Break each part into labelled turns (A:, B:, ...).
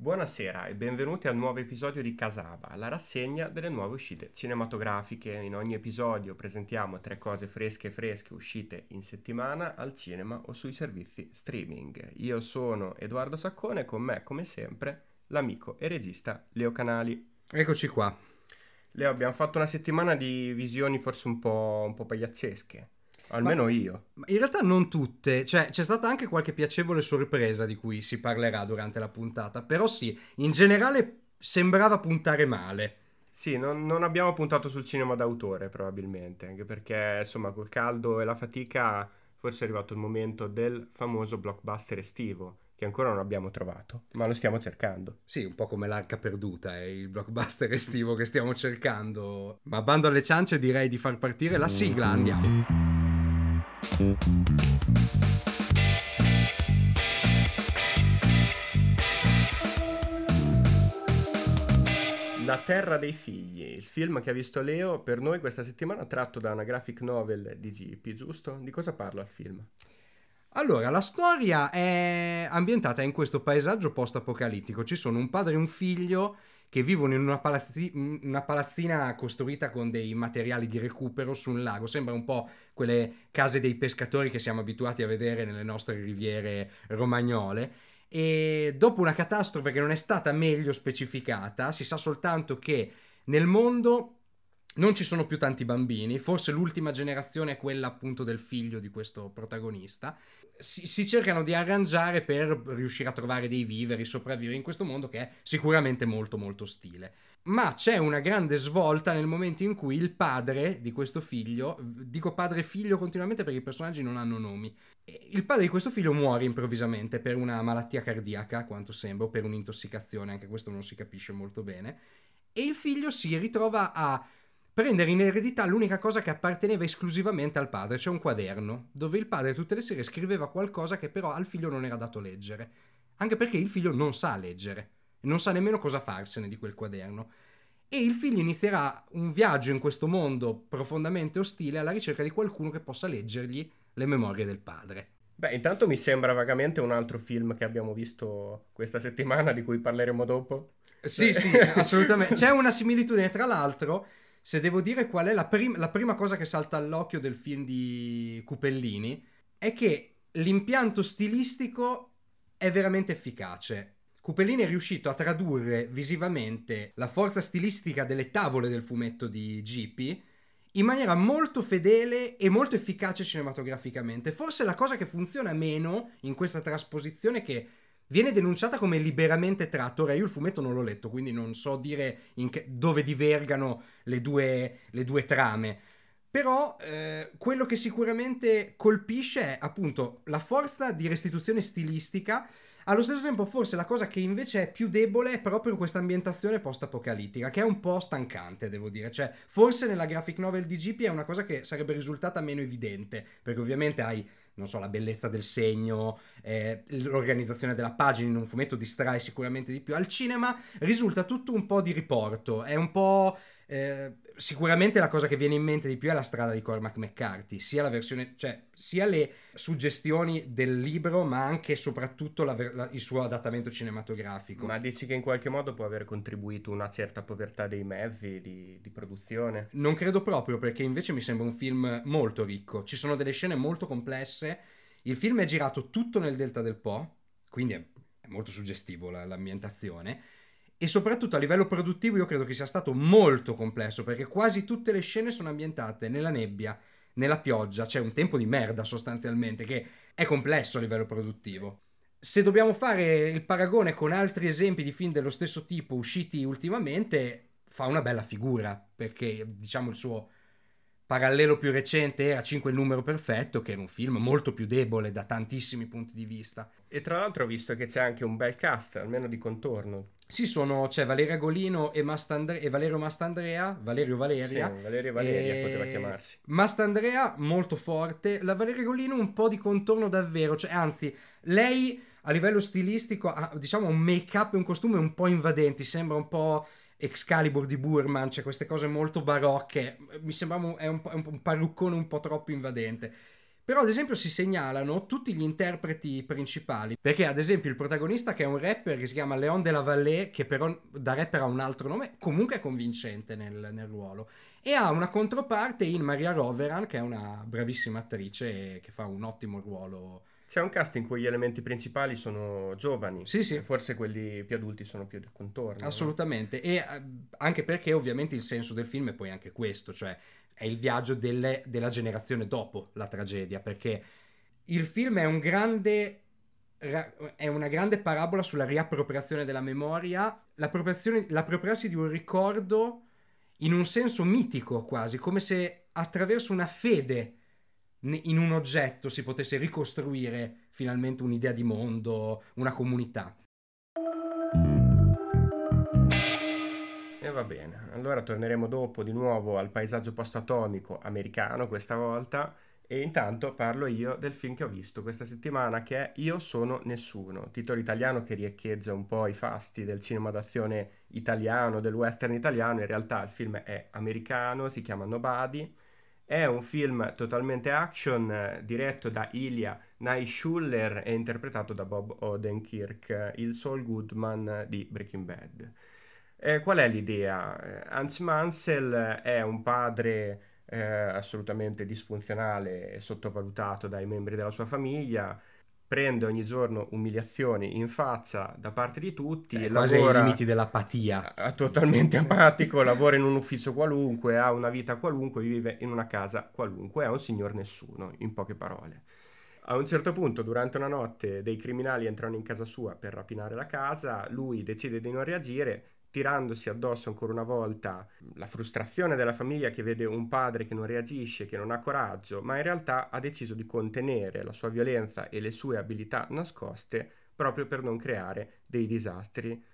A: Buonasera e benvenuti al nuovo episodio di Casaba, la rassegna delle nuove uscite cinematografiche. In ogni episodio presentiamo tre cose fresche fresche uscite in settimana al cinema o sui servizi streaming. Io sono Edoardo Saccone e con me, come sempre, l'amico e regista Leo Canali.
B: Eccoci qua.
A: Leo, abbiamo fatto una settimana di visioni forse un po', un po pagliaccesche. Almeno
B: ma,
A: io.
B: In realtà non tutte, cioè c'è stata anche qualche piacevole sorpresa di cui si parlerà durante la puntata, però sì, in generale sembrava puntare male.
A: Sì, non, non abbiamo puntato sul cinema d'autore probabilmente, anche perché insomma col caldo e la fatica forse è arrivato il momento del famoso blockbuster estivo che ancora non abbiamo trovato, ma lo stiamo cercando.
B: Sì, un po' come l'arca perduta, è il blockbuster estivo che stiamo cercando. Ma bando alle ciance direi di far partire la sigla, andiamo.
A: La terra dei figli, il film che ha visto Leo per noi questa settimana tratto da una graphic novel di GP, giusto? Di cosa parla il film?
B: Allora, la storia è ambientata in questo paesaggio post-apocalittico. Ci sono un padre e un figlio che vivono in una, palazzi- una, palazzina costruita con dei materiali di recupero su un lago. Sembra un po' quelle case dei pescatori che siamo abituati a vedere nelle nostre riviere romagnole. E dopo una catastrofe che non è stata meglio specificata, si sa soltanto che nel mondo non ci sono più tanti bambini, forse l'ultima generazione è quella appunto del figlio di questo protagonista. Si, si, cercano di arrangiare per riuscire a trovare dei viveri, sopravvivere in questo mondo che è sicuramente molto molto ostile. Ma c'è una grande svolta nel momento in cui il padre di questo figlio, dico padre e figlio continuamente perché i personaggi non hanno nomi, il padre di questo figlio muore improvvisamente per una malattia cardiaca, a quanto sembra, o per un'intossicazione, anche questo non si capisce molto bene, e il figlio si ritrova a prendere in eredità l'unica cosa che apparteneva esclusivamente al padre, cioè un quaderno, dove il padre tutte le sere scriveva qualcosa che però al figlio non era dato leggere, anche perché il figlio non sa leggere, non sa nemmeno cosa farsene di quel quaderno. E il figlio inizierà un viaggio in questo mondo profondamente ostile alla ricerca di qualcuno che possa leggergli le memorie del padre.
A: Beh, intanto mi sembra vagamente un altro film che abbiamo visto questa settimana, di cui parleremo dopo.
B: Sì, sì, assolutamente. C'è una similitudine, tra l'altro, se devo dire qual è la, prim- la prima cosa che salta all'occhio del film di Cupellini, è che l'impianto stilistico è veramente efficace. Cupellini è riuscito a tradurre visivamente la forza stilistica delle tavole del fumetto di GP in maniera molto fedele e molto efficace cinematograficamente. Forse la cosa che funziona meno in questa trasposizione che viene denunciata come liberamente tratto. Ora io il fumetto non l'ho letto, quindi non so dire che, dove divergano le due, le due trame. Però eh, quello che sicuramente colpisce è appunto la forza di restituzione stilistica. Allo stesso tempo, forse la cosa che invece è più debole è proprio questa ambientazione post-apocalittica, che è un po' stancante, devo dire. Cioè, forse nella graphic novel di GP è una cosa che sarebbe risultata meno evidente, perché ovviamente hai non so, la bellezza del segno, eh, l'organizzazione della pagina in un fumetto distrae sicuramente di più. Al cinema risulta tutto un po' di riporto, è un po'... Eh, sicuramente la cosa che viene in mente di più è la strada di Cormac McCarthy, sia la versione, cioè sia le suggestioni del libro, ma anche e soprattutto la, la, il suo adattamento cinematografico.
A: Ma dici che in qualche modo può aver contribuito una certa povertà dei mezzi di, di produzione?
B: Non credo proprio, perché invece mi sembra un film molto ricco. Ci sono delle scene molto complesse. Il film è girato tutto nel delta del Po, quindi è, è molto suggestivo la, l'ambientazione e soprattutto a livello produttivo io credo che sia stato molto complesso perché quasi tutte le scene sono ambientate nella nebbia, nella pioggia, c'è un tempo di merda sostanzialmente che è complesso a livello produttivo. Se dobbiamo fare il paragone con altri esempi di film dello stesso tipo usciti ultimamente, fa una bella figura perché diciamo il suo parallelo più recente era 5 il numero perfetto, che era un film molto più debole da tantissimi punti di vista.
A: E tra l'altro ho visto che c'è anche un bel cast, almeno di contorno.
B: Sì, sono, c'è Valeria Golino e, Mastandre- e Valerio Mastandrea, Valerio Valeria.
A: Sì, Valerio Valeria e... poteva chiamarsi.
B: Mastandrea molto forte, la Valeria Golino un po' di contorno davvero, cioè, anzi, lei a livello stilistico ha diciamo un make-up e un costume un po' invadenti, sembra un po' Excalibur di Burman, cioè queste cose molto barocche. Mi sembrava un, è un, un, un parruccone un po' troppo invadente. Però, ad esempio, si segnalano tutti gli interpreti principali. Perché, ad esempio, il protagonista, che è un rapper che si chiama Leon de la Vallée, che però da rapper ha un altro nome, comunque è convincente nel, nel ruolo. E ha una controparte in Maria Roveran, che è una bravissima attrice che fa un ottimo ruolo.
A: C'è un cast in cui gli elementi principali sono giovani.
B: Sì, sì.
A: Forse quelli più adulti sono più del contorno.
B: Assolutamente. No? E eh, anche perché, ovviamente, il senso del film è poi anche questo, cioè è il viaggio delle, della generazione dopo la tragedia, perché il film è un grande è una grande parabola sulla riappropriazione della memoria, l'appropriarsi di un ricordo in un senso mitico quasi, come se attraverso una fede in un oggetto si potesse ricostruire finalmente un'idea di mondo, una comunità.
A: E va bene, allora torneremo dopo di nuovo al paesaggio post-atomico americano questa volta e intanto parlo io del film che ho visto questa settimana che è Io sono nessuno, titolo italiano che riecheggia un po' i fasti del cinema d'azione italiano, del western italiano, in realtà il film è americano, si chiama Nobody, è un film totalmente action eh, diretto da Ilya Naishuller e interpretato da Bob Odenkirk, il Saul Goodman di Breaking Bad. Eh, qual è l'idea? Eh, Hans Mansell è un padre eh, assolutamente disfunzionale e sottovalutato dai membri della sua famiglia, prende ogni giorno umiliazioni in faccia da parte di tutti.
B: Cioè, quasi ai limiti dell'apatia.
A: Totalmente apatico, lavora in un ufficio qualunque, ha una vita qualunque, vive in una casa qualunque, è un signor nessuno, in poche parole. A un certo punto, durante una notte, dei criminali entrano in casa sua per rapinare la casa, lui decide di non reagire, tirandosi addosso ancora una volta la frustrazione della famiglia che vede un padre che non reagisce, che non ha coraggio, ma in realtà ha deciso di contenere la sua violenza e le sue abilità nascoste proprio per non creare dei disastri.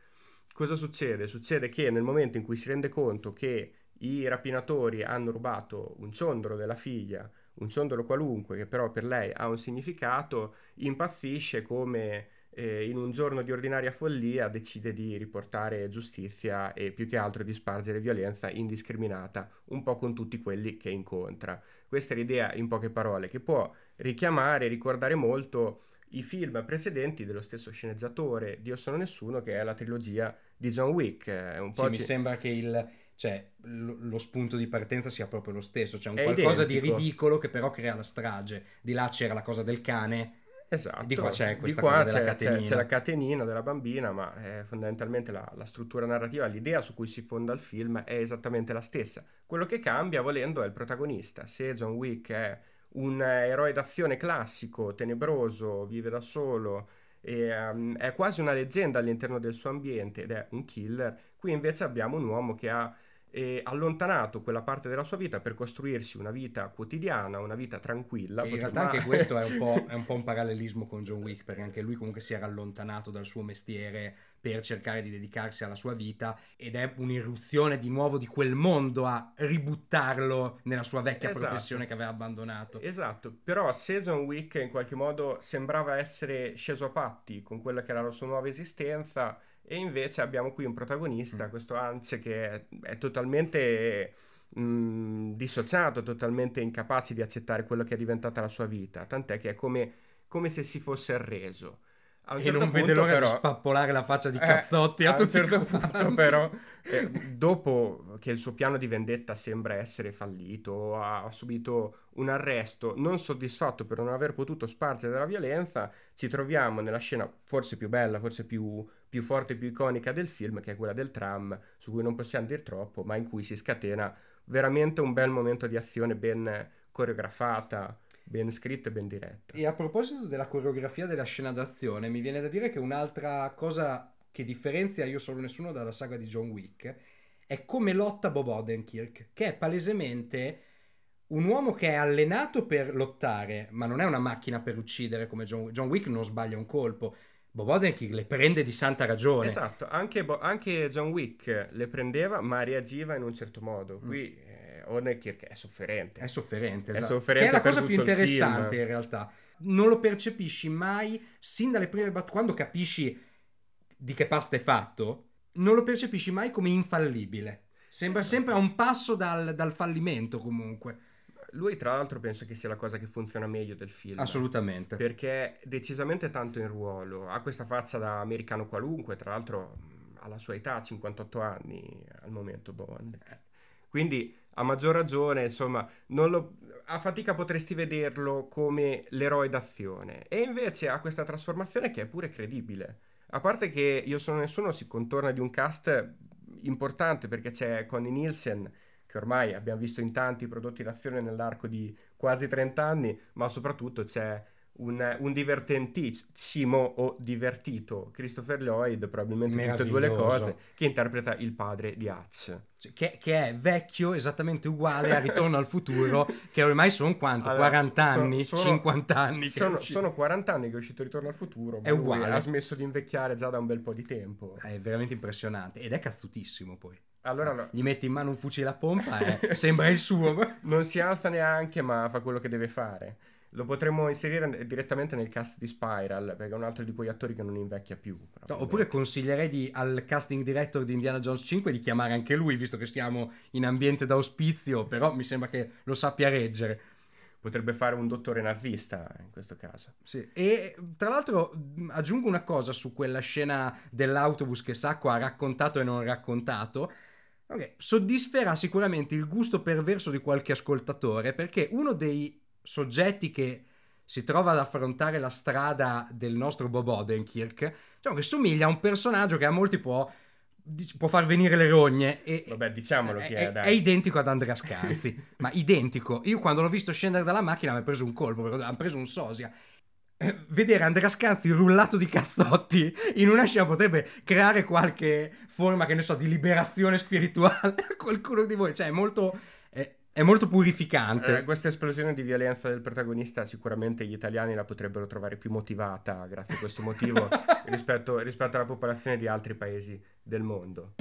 A: Cosa succede? Succede che nel momento in cui si rende conto che i rapinatori hanno rubato un ciondolo della figlia, un ciondolo qualunque che però per lei ha un significato, impazzisce come eh, in un giorno di ordinaria follia decide di riportare giustizia e più che altro di spargere violenza indiscriminata un po' con tutti quelli che incontra. Questa è l'idea in poche parole che può richiamare e ricordare molto i film precedenti dello stesso sceneggiatore Dio sono nessuno che è la trilogia di John Wick.
B: Un po sì, mi sembra che il, cioè, lo, lo, spunto di partenza sia proprio lo stesso, cioè un qualcosa identico. di ridicolo che però crea la strage. Di là c'era la cosa del cane
A: Esatto, di qua c'è questa di qua cosa c'è, c'è, c'è, la catenina della bambina, ma eh, fondamentalmente la, la, struttura narrativa, l'idea su cui si fonda il film è esattamente la stessa. Quello che cambia, volendo, è il protagonista. Se John Wick è un eroe d'azione classico, tenebroso, vive da solo, e, um, è quasi una leggenda all'interno del suo ambiente ed è un killer, qui invece abbiamo un uomo che ha e allontanato quella parte della sua vita per costruirsi una vita quotidiana, una vita tranquilla.
B: in realtà anche questo è un, è un, po', un parallelismo con John Wick, perché anche lui comunque si era allontanato dal suo mestiere per cercare di dedicarsi alla sua vita ed è un'irruzione di nuovo di quel mondo a ributtarlo nella sua vecchia esatto. professione che aveva abbandonato.
A: Esatto, però se John Wick in qualche modo sembrava essere sceso a patti con quella che era la sua nuova esistenza, e invece abbiamo qui un protagonista, mm. questo Hans, che è, è totalmente mh, mm, dissociato, totalmente incapace di accettare quello che è diventata la sua vita, tant'è che è come, come se si fosse arreso.
B: A un e certo non vede l'ora però, di spappolare la faccia di eh, cazzotti eh, a, a un certo punto
A: però eh, dopo che il suo piano di vendetta sembra essere fallito ha, ha, subito un arresto non soddisfatto per non aver potuto spargere della violenza ci troviamo nella scena forse più bella forse più, più forte e più iconica del film che è quella del tram su cui non possiamo dire troppo ma in cui si scatena veramente un bel momento di azione ben coreografata ben scritta e ben diretta.
B: E a proposito della coreografia della scena d'azione, mi viene da dire che un'altra cosa che differenzia Io Solo Nessuno dalla saga di John Wick è come lotta Bob Odenkirk, che è palesemente un uomo che è allenato per lottare, ma non è una macchina per uccidere come John, John Wick non sbaglia un colpo. Bob Odenkirk le prende di santa ragione.
A: Esatto, anche, Bo- anche John Wick le prendeva, ma reagiva in un certo modo. Qui mm Odenkirk è sofferente.
B: È sofferente, esatto. È sofferente che è la cosa più interessante in realtà. Non lo percepisci mai, sin dalle prime battute, quando capisci di che pasta è fatto, non lo percepisci mai come infallibile. Sembra sempre a un passo dal, dal fallimento comunque.
A: Lui tra l'altro penso che sia la cosa che funziona meglio del film.
B: Assolutamente.
A: Perché è decisamente tanto in ruolo, ha questa faccia da americano qualunque, tra l'altro alla sua età, 58 anni al momento Bond. Quindi a maggior ragione, insomma, lo, a fatica potresti vederlo come l'eroe d'azione. E invece ha questa trasformazione che è pure credibile. A parte che Io sono nessuno si contorna di un cast importante perché c'è Connie Nielsen, che ormai abbiamo visto in tanti prodotti d'azione nell'arco di quasi 30 anni, ma soprattutto c'è un, un, divertentissimo o divertito Christopher Lloyd, probabilmente tutte e due le cose, che interpreta il padre di Hutch.
B: Cioè, che, che, è vecchio, esattamente uguale a Ritorno al futuro, che ormai sono quanto? Allora, 40 anni? Sono, 50 anni?
A: Sono, sono, 40 anni che è uscito Ritorno al futuro,
B: è uguale.
A: ha smesso di invecchiare già da un bel po' di tempo.
B: È veramente impressionante ed è cazzutissimo poi.
A: Allora no.
B: Gli metti in mano un fucile a pompa e sembra il suo.
A: non si alza neanche, ma fa quello che deve fare. Lo potremmo inserire direttamente nel cast di Spiral, perché è un altro di quegli attori che non invecchia più.
B: No, oppure consiglierei di, al casting director di Indiana Jones 5 di chiamare anche lui, visto che stiamo in ambiente d'auspizio, però mi sembra che lo sappia reggere.
A: Potrebbe fare un dottore nazista in questo caso.
B: Sì, e tra l'altro aggiungo una cosa su quella scena dell'autobus che Sacco ha raccontato e non raccontato. Okay. Soddisferà sicuramente il gusto perverso di qualche ascoltatore perché uno dei soggetti che si trova ad affrontare la strada del nostro Bob Odenkirk, diciamo che somiglia a un personaggio che a molti può, può far venire le rogne. E,
A: Vabbè, diciamolo
B: cioè,
A: che
B: è,
A: è,
B: è, identico ad Andrea Scanzi, ma identico. Io quando l'ho visto scendere dalla macchina mi ha preso un colpo, hanno preso un sosia. Eh, vedere Andrea Scanzi rullato di cazzotti in una scena potrebbe creare qualche forma, che ne so, di liberazione spirituale a qualcuno di voi. Cioè, è molto è molto purificante.
A: Eh, questa esplosione di violenza del protagonista sicuramente gli italiani la potrebbero trovare più motivata grazie a questo motivo rispetto, rispetto alla popolazione di altri paesi del mondo.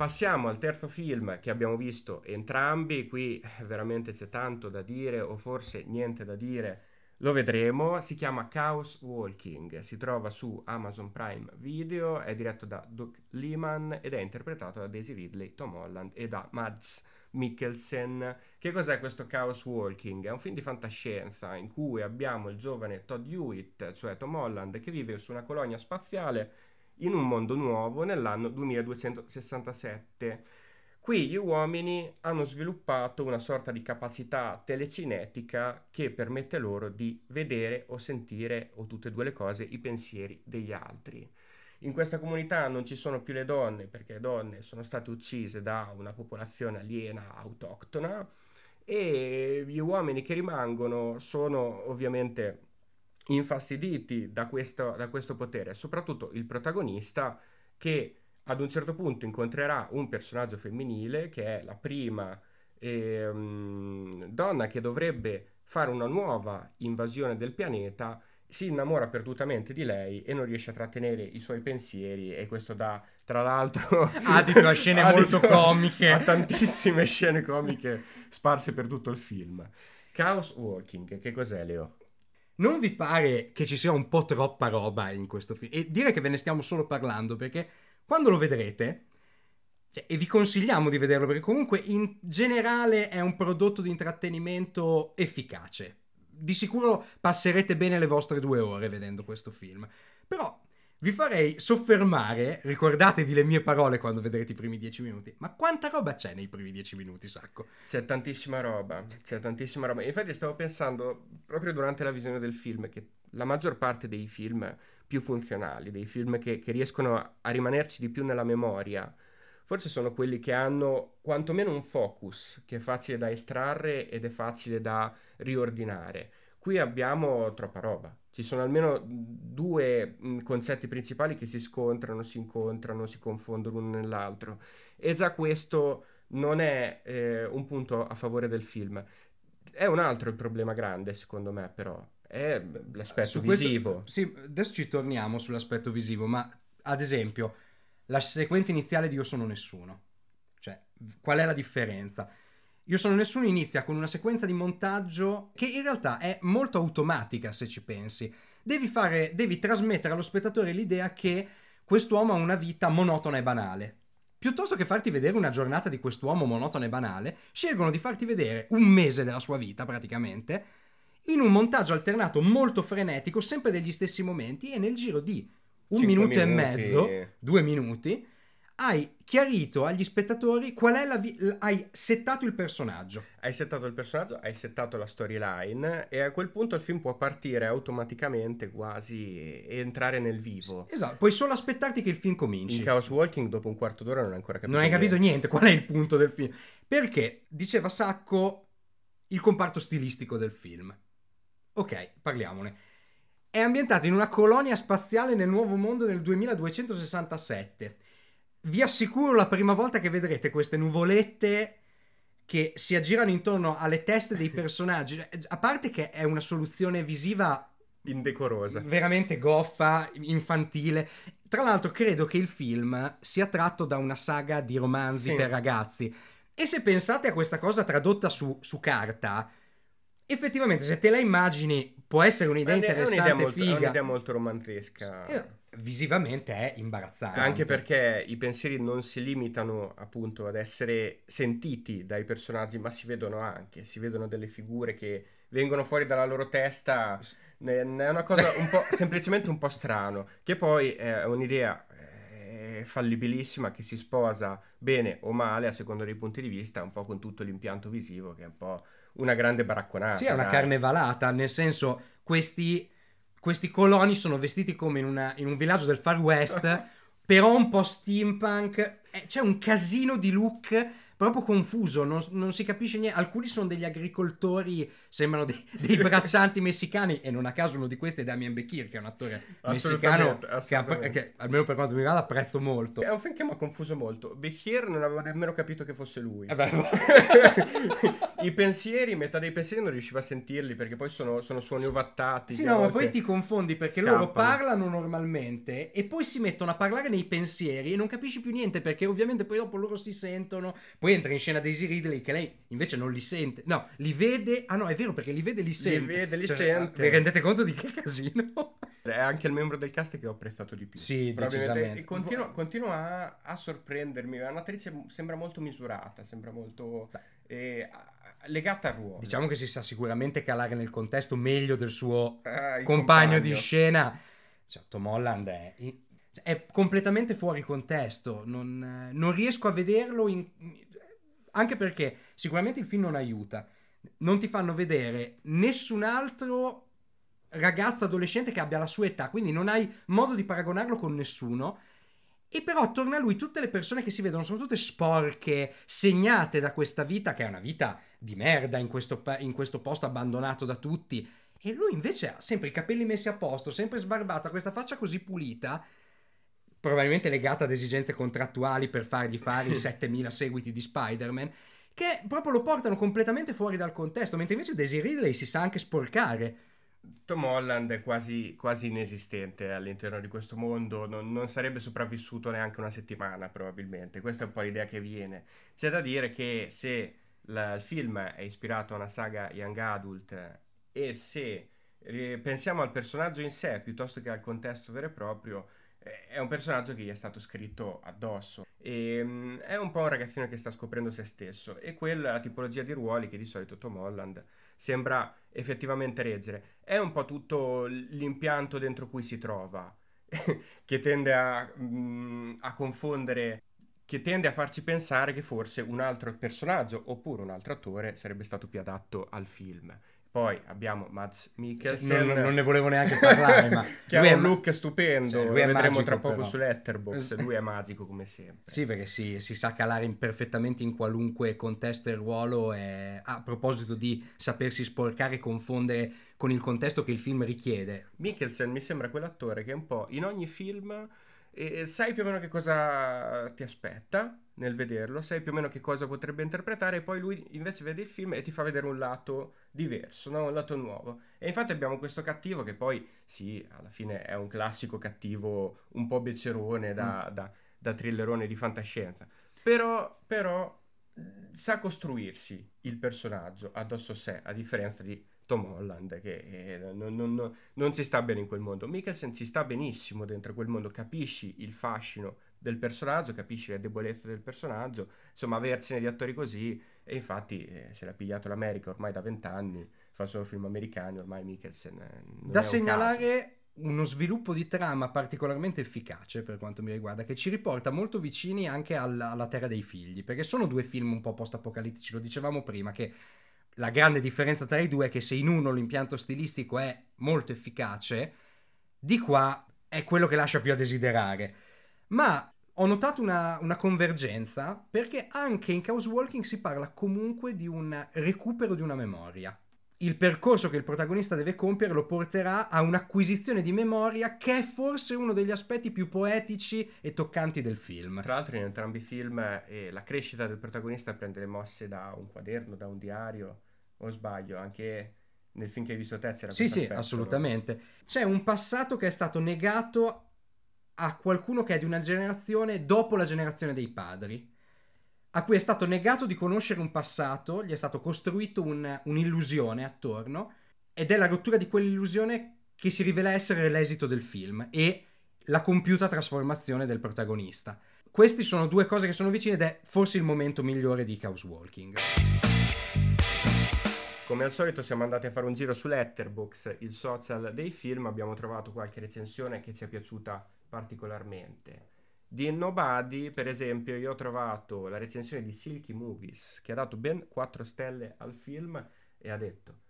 A: Passiamo al terzo film che abbiamo visto entrambi, qui veramente c'è tanto da dire o forse niente da dire lo vedremo, si chiama Chaos Walking, si trova su Amazon Prime Video, è diretto da Doug Liman ed è interpretato da Daisy Ridley, Tom Holland e da Mads Mikkelsen. Che cos'è questo Chaos Walking? È un film di fantascienza in cui abbiamo il giovane Todd Hewitt, cioè Tom Holland, che vive su una colonia spaziale in un mondo nuovo nell'anno 2267 Qui gli uomini hanno sviluppato una sorta di capacità telecinetica che permette loro di vedere o sentire, o tutte e due le cose, i pensieri degli altri. In questa comunità non ci sono più le donne perché le donne sono state uccise da una popolazione aliena autoctona e gli uomini che rimangono sono ovviamente infastiditi da questo, da questo potere, soprattutto il protagonista che ad un certo punto incontrerà un personaggio femminile che è la prima eh, um, donna che dovrebbe fare una nuova invasione del pianeta si innamora perdutamente di lei e non riesce a trattenere i suoi pensieri e questo dà tra l'altro
B: adito a scene molto comiche
A: a tantissime scene comiche sparse per tutto il film Chaos Walking che cos'è Leo?
B: Non vi pare che ci sia un po' troppa roba in questo film? E dire che ve ne stiamo solo parlando perché quando lo vedrete, cioè, e vi consigliamo di vederlo perché comunque in generale è un prodotto di intrattenimento efficace. Di sicuro passerete bene le vostre due ore vedendo questo film. Però vi farei soffermare, ricordatevi le mie parole quando vedrete i primi dieci minuti, ma quanta roba c'è nei primi dieci minuti, Sacco?
A: C'è tantissima roba, c'è tantissima roba. Infatti stavo pensando, proprio durante la visione del film, che la maggior parte dei film più funzionali, dei film che, che riescono a, rimanerci di più nella memoria, forse sono quelli che hanno quantomeno un focus che è facile da estrarre ed è facile da riordinare. Qui abbiamo troppa roba. Ci sono almeno due mh, concetti principali che si scontrano, si incontrano, si confondono l'uno nell'altro. E già questo non è eh, un punto a favore del film. È un altro il problema grande, secondo me, però è l'aspetto Su visivo.
B: Questo, sì, adesso ci torniamo sull'aspetto visivo, ma ad esempio, la sequenza iniziale di Io sono nessuno. Cioè, qual è la differenza? Io sono nessuno inizia con una sequenza di montaggio che in realtà è molto automatica se ci pensi. Devi, fare, devi trasmettere allo spettatore l'idea che quest'uomo ha una vita monotona e banale. piuttosto che farti vedere una giornata di quest'uomo monotona e banale, scelgono di farti vedere un mese della sua vita praticamente, in un montaggio alternato molto frenetico, sempre degli stessi momenti, e nel giro di un minuto
A: minuti.
B: e mezzo, due minuti, hai chiarito agli spettatori qual è la vi- l- hai settato il personaggio.
A: Hai settato il personaggio, hai settato la storyline e a quel punto il film può partire automaticamente quasi e entrare nel vivo.
B: Esatto, puoi solo aspettarti che il film cominci.
A: In Chaos Walking dopo un quarto d'ora non hai ancora capito
B: non hai capito
A: niente.
B: niente, qual è il punto del film? Perché, diceva Sacco, il comparto stilistico del film. Ok, parliamone. È ambientato in una colonia spaziale nel nuovo mondo nel 2267. Vi assicuro la prima volta che vedrete queste nuvolette che si aggirano intorno alle teste dei personaggi, a parte che è una soluzione visiva
A: Indecorosa.
B: veramente goffa, infantile. Tra l'altro, credo che il film sia tratto da una saga di romanzi
A: Sì.
B: per ragazzi. E se pensate a questa cosa tradotta su, su carta, effettivamente, se te la immagini, può essere un'idea
A: È è
B: interessante,
A: molto, è
B: figa.
A: un'idea molto romanzesca.
B: Eh, visivamente è imbarazzante.
A: Anche perché i pensieri non si limitano appunto ad essere sentiti dai personaggi, ma si vedono anche, si vedono delle figure che vengono fuori dalla loro testa. È una cosa un po' semplicemente un po' strano, che poi è un'idea eh, fallibilissima che si sposa bene o male a seconda dei punti di vista, un po' con tutto l'impianto visivo che è un po' una grande baracconata.
B: Sì, è una
A: dai.
B: carne valata, nel senso, questi, questi coloni sono vestiti come in, una- in un villaggio del Far West, però un po' steampunk. Eh, C'è un casino di look proprio confuso, non, non si capisce niente. Alcuni sono degli agricoltori, sembrano dei, dei braccianti messicani, e non a caso uno di questi è Damien Bekir, che è un attore messicano
A: Assolutamente,
B: che, che, almeno per quanto mi riguarda apprezzo molto.
A: È un film che mi ha confuso molto. Bekir non avevo nemmeno capito che fosse lui.
B: Eh beh,
A: I pensieri, metà dei pensieri non riuscivo a sentirli perché poi sono, sono suoni ovattati.
B: Sì, no, ma poi ti confondi perché
A: scappano.
B: loro parlano normalmente e poi si mettono a parlare nei pensieri e non capisci più niente perché ovviamente poi dopo loro si sentono. Poi entra in scena Daisy Ridley che lei invece non li sente. No, li vede. Ah no, è vero perché li vede e li sente.
A: vede, li
B: Cioè,
A: sente.
B: Vi rendete conto di che casino?
A: È anche il membro del cast che ho apprezzato di più.
B: Sì, decisamente.
A: Continua, continua a, a sorprendermi. È un'attrice sembra molto misurata, sembra molto eh, legata al ruolo.
B: Diciamo che si sa sicuramente calare nel contesto meglio del suo
A: Ah, il
B: compagno, di
A: compagno.
B: scena. Cioè, Tom Holland è, è completamente fuori contesto. Non, non riesco a vederlo in- anche perché sicuramente il film non aiuta. Non ti fanno vedere nessun altro ragazzo adolescente che abbia la sua età, quindi non hai modo di paragonarlo con nessuno. E però attorno a lui tutte le persone che si vedono sono tutte sporche, segnate da questa vita che è una vita di merda in questo, in questo posto abbandonato da tutti. E lui invece ha sempre i capelli messi a posto, sempre sbarbato, ha questa faccia così pulita, probabilmente legata ad esigenze contrattuali per fargli fare i 7000 seguiti di Spider-Man, che proprio lo portano completamente fuori dal contesto, mentre invece Daisy Ridley si sa anche sporcare.
A: Tom Holland è quasi, quasi inesistente all'interno di questo mondo, non, non sarebbe sopravvissuto neanche una settimana probabilmente, questa è un po' l'idea che viene. C'è da dire che se la- il film è ispirato a una saga young adult e se eh, pensiamo al personaggio in sé piuttosto che al contesto vero e proprio, eh, è un personaggio che gli è stato scritto addosso e mm, è un po' un ragazzino che sta scoprendo se stesso e quella è la tipologia di ruoli che di solito Tom Holland sembra effettivamente reggere. È un po' tutto l'impianto dentro cui si trova, che tende a, mm, a confondere, che tende a farci pensare che forse un altro personaggio oppure un altro attore sarebbe stato più adatto al film. Poi abbiamo Mads Mikkelsen,
B: Non, non ne volevo neanche parlare, ma
A: che ha
B: lui è
A: un
B: ma-
A: look stupendo,
B: Sì,
A: lo
B: lui è
A: vedremo tra poco
B: però.
A: su Letterboxd, lui è magico come sempre.
B: Sì, perché si, si sa calare perfettamente in qualunque contesto e ruolo. E, a proposito di sapersi sporcare e confondere con il contesto che il film richiede.
A: Mikkelsen mi sembra quell'attore che un po' in ogni film eh, sai più o meno che cosa ti aspetta nel vederlo, sai più o meno che cosa potrebbe interpretare e poi lui invece vede il film e ti fa vedere un lato diverso, no? un lato nuovo. E infatti abbiamo questo cattivo che poi sì, alla fine è un classico cattivo un po' becerone da, da, da thrillerone di fantascienza, però, però sa costruirsi il personaggio addosso a sé, a differenza di Tom Holland che eh, non, non- non- si sta bene in quel mondo. Mikkelsen ci sta benissimo dentro quel mondo, capisci il fascino del personaggio, capisci le debolezze del personaggio, insomma aversene di attori così e infatti eh, se l'ha pigliato l'America ormai da vent'anni, fa solo film americani, ormai Mikkelsen. eh,
B: Da segnalare uno sviluppo di trama particolarmente efficace per quanto mi riguarda, che ci riporta molto vicini anche al- alla Terra dei Figli, perché sono due film un po' post-apocalittici, lo dicevamo prima, che la grande differenza tra i due è che se in uno l'impianto stilistico è molto efficace, di qua è quello che lascia più a desiderare. Ma ho notato una, una convergenza perché anche in Chaos Walking si parla comunque di un recupero di una memoria. Il percorso che il protagonista deve compiere lo porterà a un'acquisizione di memoria che è forse uno degli aspetti più poetici e toccanti del film.
A: Tra l'altro in entrambi i film eh, la crescita del protagonista prende le mosse da un quaderno, da un diario, o sbaglio, anche nel film che hai visto te c'era
B: Sì, sì,
A: aspetto.
B: assolutamente. C'è un passato che è stato negato a qualcuno che è di una generazione dopo la generazione dei padri, a cui è stato negato di conoscere un passato, gli è stato costruito un- un'illusione attorno, ed è la rottura di quell'illusione che si rivela essere l'esito del film e la compiuta trasformazione del protagonista. Queste sono due cose che sono vicine ed è forse il momento migliore di Chaos Walking.
A: Come al solito siamo andati a fare un giro su Letterboxd, il social dei film, abbiamo trovato qualche recensione che ci è piaciuta particolarmente. Di Nobody, per esempio, io ho trovato la recensione di Silky Movies, che ha dato ben 4 stelle al film e ha detto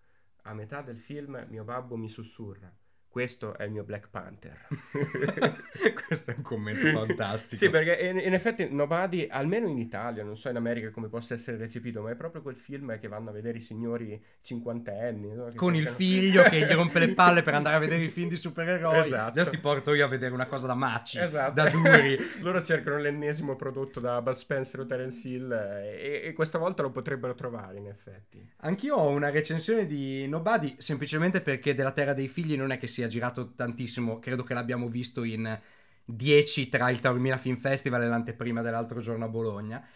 A: a metà del film mio babbo mi sussurra, questo è il mio Black Panther.
B: Questo è un commento fantastico.
A: Sì, perché in, in effetti Nobody, almeno in Italia, non so in America come possa essere recepito, ma è proprio quel film che vanno a vedere i signori cinquantenni. no?
B: Con il figlio che gli rompe le palle per andare a vedere i film di supereroi.
A: Esatto.
B: Adesso ti porto io a vedere una cosa da maci,
A: Esatto.
B: da duri.
A: Loro cercano l'ennesimo prodotto da Bud Spencer o Terence Hill eh, e, e questa volta lo potrebbero trovare, in effetti.
B: Anch'io ho una recensione di Nobody semplicemente perché della Terra dei Figli non è che sia girato tantissimo, credo che l'abbiamo visto in 10 tra il Taormina Film Festival e l'anteprima dell'altro giorno a Bologna.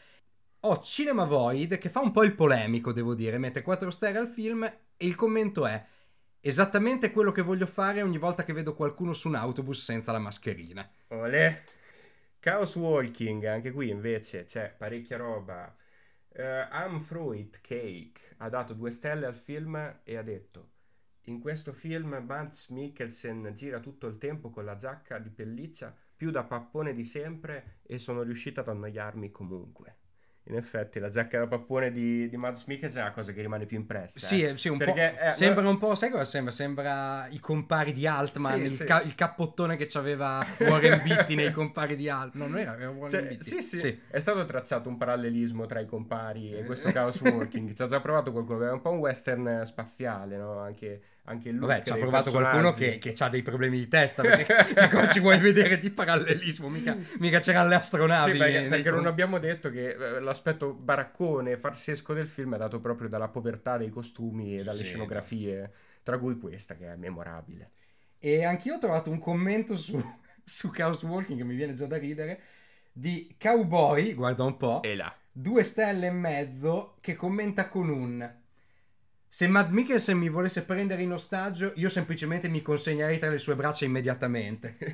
B: Ho Cinema Void che fa un po' il polemico, devo dire, mette 4 stelle al film e il commento è esattamente quello che voglio fare ogni volta che vedo qualcuno su un autobus senza la mascherina.
A: Olè. Chaos Walking, anche qui invece c'è parecchia roba. Eh, Am Fruit Cake ha dato due stelle al film e ha detto in questo film Mads Mikkelsen gira tutto il tempo con la giacca di pelliccia più da pappone di sempre e sono riuscita ad annoiarmi comunque. In effetti la giacca da pappone di, di Mads Mikkelsen è la cosa che rimane più impressa.
B: Sì,
A: eh.
B: eh, sì, un
A: Perché,
B: po'.
A: eh,
B: sembra
A: no-
B: un po'. Sai cosa sembra? Sembra i compari di Altman,
A: Sì,
B: il,
A: sì.
B: ca- il cappottone che c'aveva Warren Beatty nei compari di Altman. No, non era, era Warren
A: Cioè,
B: Beatty.
A: sì, sì, è stato tracciato un parallelismo tra i compari e questo Chaos Walking. Ci ha già provato qualcuno, è un po' un western spaziale, no? Anche, anche look
B: Vabbè, ci ha provato qualcuno che, che ha dei problemi di testa. Perché che cosa ci vuoi vedere di parallelismo? Mica, mica c'erano le astronavi.
A: Sì, perché, perché non abbiamo detto che eh, l'aspetto baraccone, farsesco del film è dato proprio dalla povertà dei costumi e dalle
B: Sì.
A: scenografie, tra cui questa che è memorabile.
B: E anch'io ho trovato un commento su, su Chaos Walking che mi viene già da ridere. Di Cowboy, guarda un po'.
A: E là.
B: due stelle e mezzo che commenta con un se Mad Mikkelsen mi volesse prendere in ostaggio io semplicemente mi consegnerei tra le sue braccia immediatamente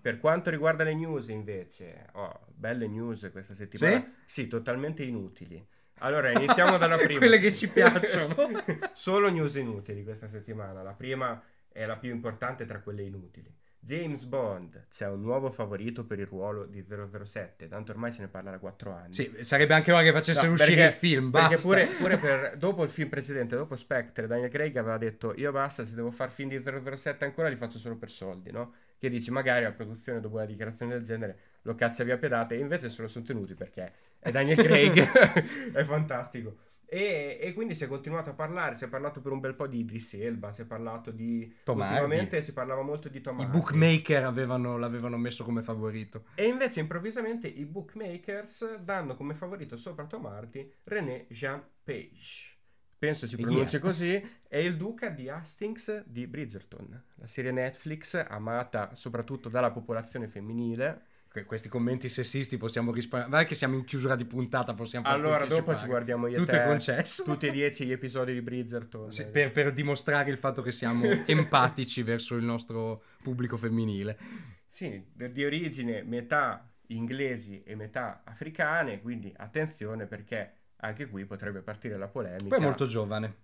A: Per quanto riguarda le news, invece, oh, belle news questa settimana. Sì, totalmente inutili. Allora, iniziamo dalla prima.
B: quelle che ci piacciono
A: Solo news inutili questa settimana. La prima è la più importante tra quelle inutili. James Bond, c'è un nuovo favorito per il ruolo di 007, tanto ormai se ne parla da 4 anni.
B: sì sarebbe anche ora che facessero
A: No,
B: uscire
A: perché-
B: il film
A: Perché
B: basta
A: pure, pure per, dopo il film precedente, dopo Spectre, Daniel Craig aveva detto io basta, se devo far film di 007 ancora li faccio solo per soldi, no? Che dici magari la produzione dopo una dichiarazione del genere lo caccia via pedate e invece se lo sono tenuti perché è Daniel Craig, è fantastico. E, e quindi si è continuato a parlare, si è parlato per un bel po' di Idris Elba, si è parlato di...
B: Tom
A: ultimamente si parlava molto di Tom
B: i bookmaker avevano, l'avevano messo come favorito
A: E invece improvvisamente i bookmakers danno come favorito sopra Tom Hardy René Jean Page. Penso si
B: chi
A: pronunci
B: è?
A: così. È il duca di Hastings di Bridgerton, la serie Netflix amata soprattutto dalla popolazione femminile.
B: Que- questi commenti sessisti possiamo risparmiare vai che siamo in chiusura di puntata possiamo fare
A: Allora, dopo ci guardiamo io
B: tutto
A: te,
B: è concesso
A: Tutti e dieci gli episodi di Bridgerton.
B: Sì, per, per dimostrare il fatto che siamo empatici verso il nostro pubblico femminile
A: Sì, di origine metà inglesi e metà africane, quindi attenzione perché anche qui potrebbe partire la polemica.
B: Poi è molto giovane.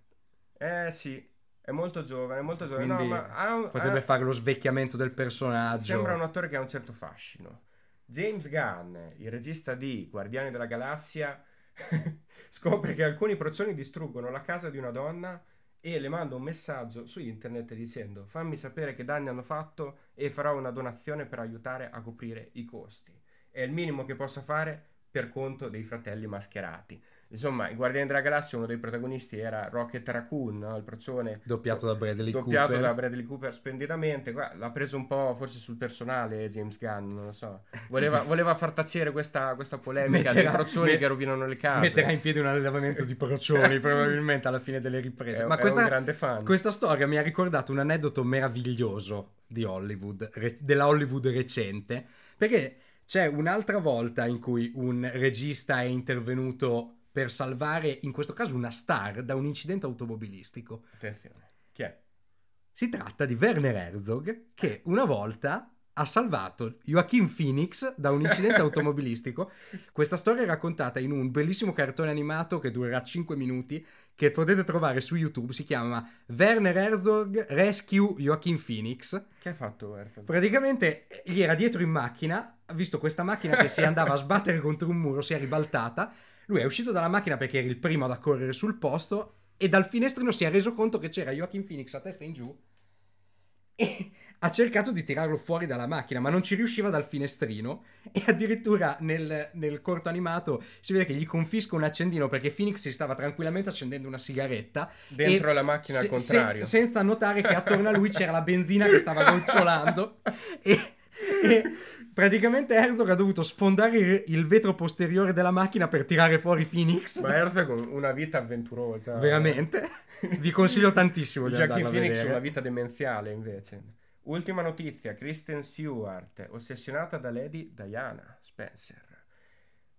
A: Eh sì, è molto giovane, è molto giovane.
B: Quindi
A: no, ma ha,
B: potrebbe
A: ha,
B: fare lo svecchiamento del personaggio.
A: Sembra un attore che ha un certo fascino. James Gunn, il regista di Guardiani della Galassia, scopre che alcuni procioni distruggono la casa di una donna e le manda un messaggio su internet dicendo fammi sapere che danni hanno fatto e farò una donazione per aiutare a coprire i costi. È il minimo che possa fare per conto dei fratelli mascherati. Insomma, i Guardiani della Galassia, uno dei protagonisti era Rocket Raccoon, no? il procione
B: doppiato da Bradley
A: doppiato
B: Cooper.
A: da Bradley Cooper splendidamente. Qua, l'ha preso un po' forse sul personale James Gunn, non lo so. Voleva, voleva far tacere questa, questa polemica
B: Metterà-
A: dei procioni
B: met-
A: che rovinano le case.
B: Metterà in piedi un allevamento di procioni probabilmente alla fine delle riprese.
A: È-
B: Ma
A: è
B: questa, questa storia mi ha ricordato un aneddoto meraviglioso di Hollywood, re- della Hollywood recente, perché c'è un'altra volta in cui un regista è intervenuto per salvare, in questo caso, una star da un incidente automobilistico.
A: Attenzione. Chi è?
B: Si tratta di Werner Herzog che una volta ha salvato Joaquin Phoenix da un incidente automobilistico. Questa storia è raccontata in un bellissimo cartone animato che durerà 5 minuti che potete trovare su YouTube. Si chiama Werner Herzog Rescue Joaquin Phoenix.
A: Che ha fatto Herzog?
B: Praticamente eh, gli era dietro in macchina, ha visto questa macchina che si andava a sbattere contro un muro, si è ribaltata. Lui è uscito dalla macchina perché era il primo ad accorrere sul posto e dal finestrino si è reso conto che c'era Joaquin Phoenix a testa in giù e ha cercato di tirarlo fuori dalla macchina, ma non ci riusciva dal finestrino e addirittura nel, nel corto animato si vede che gli confisca un accendino perché Phoenix si stava tranquillamente accendendo una sigaretta
A: Dentro la macchina al
B: se-
A: contrario.
B: se- senza notare che attorno a lui c'era la benzina che stava gocciolando e, e praticamente Herzog ha dovuto sfondare il, vetro posteriore della macchina per tirare fuori Phoenix.
A: Ma Herzog una vita avventurosa.
B: Veramente. Vi consiglio tantissimo di
A: Jackie
B: andarla a
A: Phoenix
B: vedere.
A: una vita demenziale invece. Ultima notizia, Kristen Stewart, ossessionata da Lady Diana Spencer.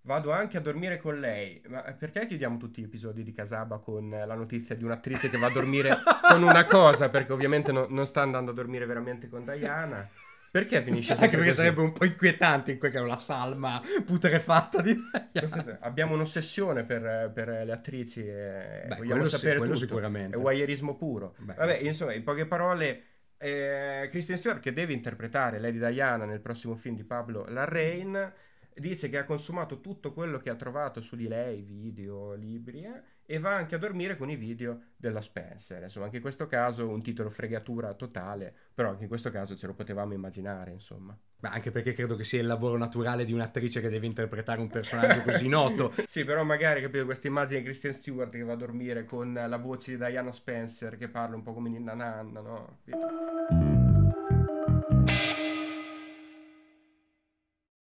A: Vado anche a dormire con lei. Ma perché chiudiamo tutti gli episodi di Casaba con la notizia di un'attrice che va a dormire con una cosa? Perché ovviamente no- non sta andando a dormire veramente con Diana. Perché finisce
B: Anche
A: sempre
B: perché
A: così?
B: sarebbe un po' inquietante in quella che è una salma putrefatta di
A: Abbiamo un'ossessione per, per le attrici e
B: Beh,
A: vogliamo
B: sì-
A: sapere
B: quello
A: tutto.
B: sicuramente.
A: È voyeurismo puro.
B: Beh,
A: Vabbè,
B: questo-
A: insomma, in poche parole, eh, Kristen Stewart, che deve interpretare Lady Diana nel prossimo film di Pablo Larrain, dice che ha consumato tutto quello che ha trovato su di lei, video, libri, eh, e va anche a dormire con i video della Spencer. Insomma, anche in questo caso un titolo fregatura totale, però anche in questo caso ce lo potevamo immaginare, insomma.
B: Ma anche perché credo che sia il lavoro naturale di un'attrice che deve interpretare un personaggio così noto.
A: Sì, però magari capito questa immagine di Kristen Stewart che va a dormire con la voce di Diana Spencer che parla un po' come Ninna Nanna, no? Capito?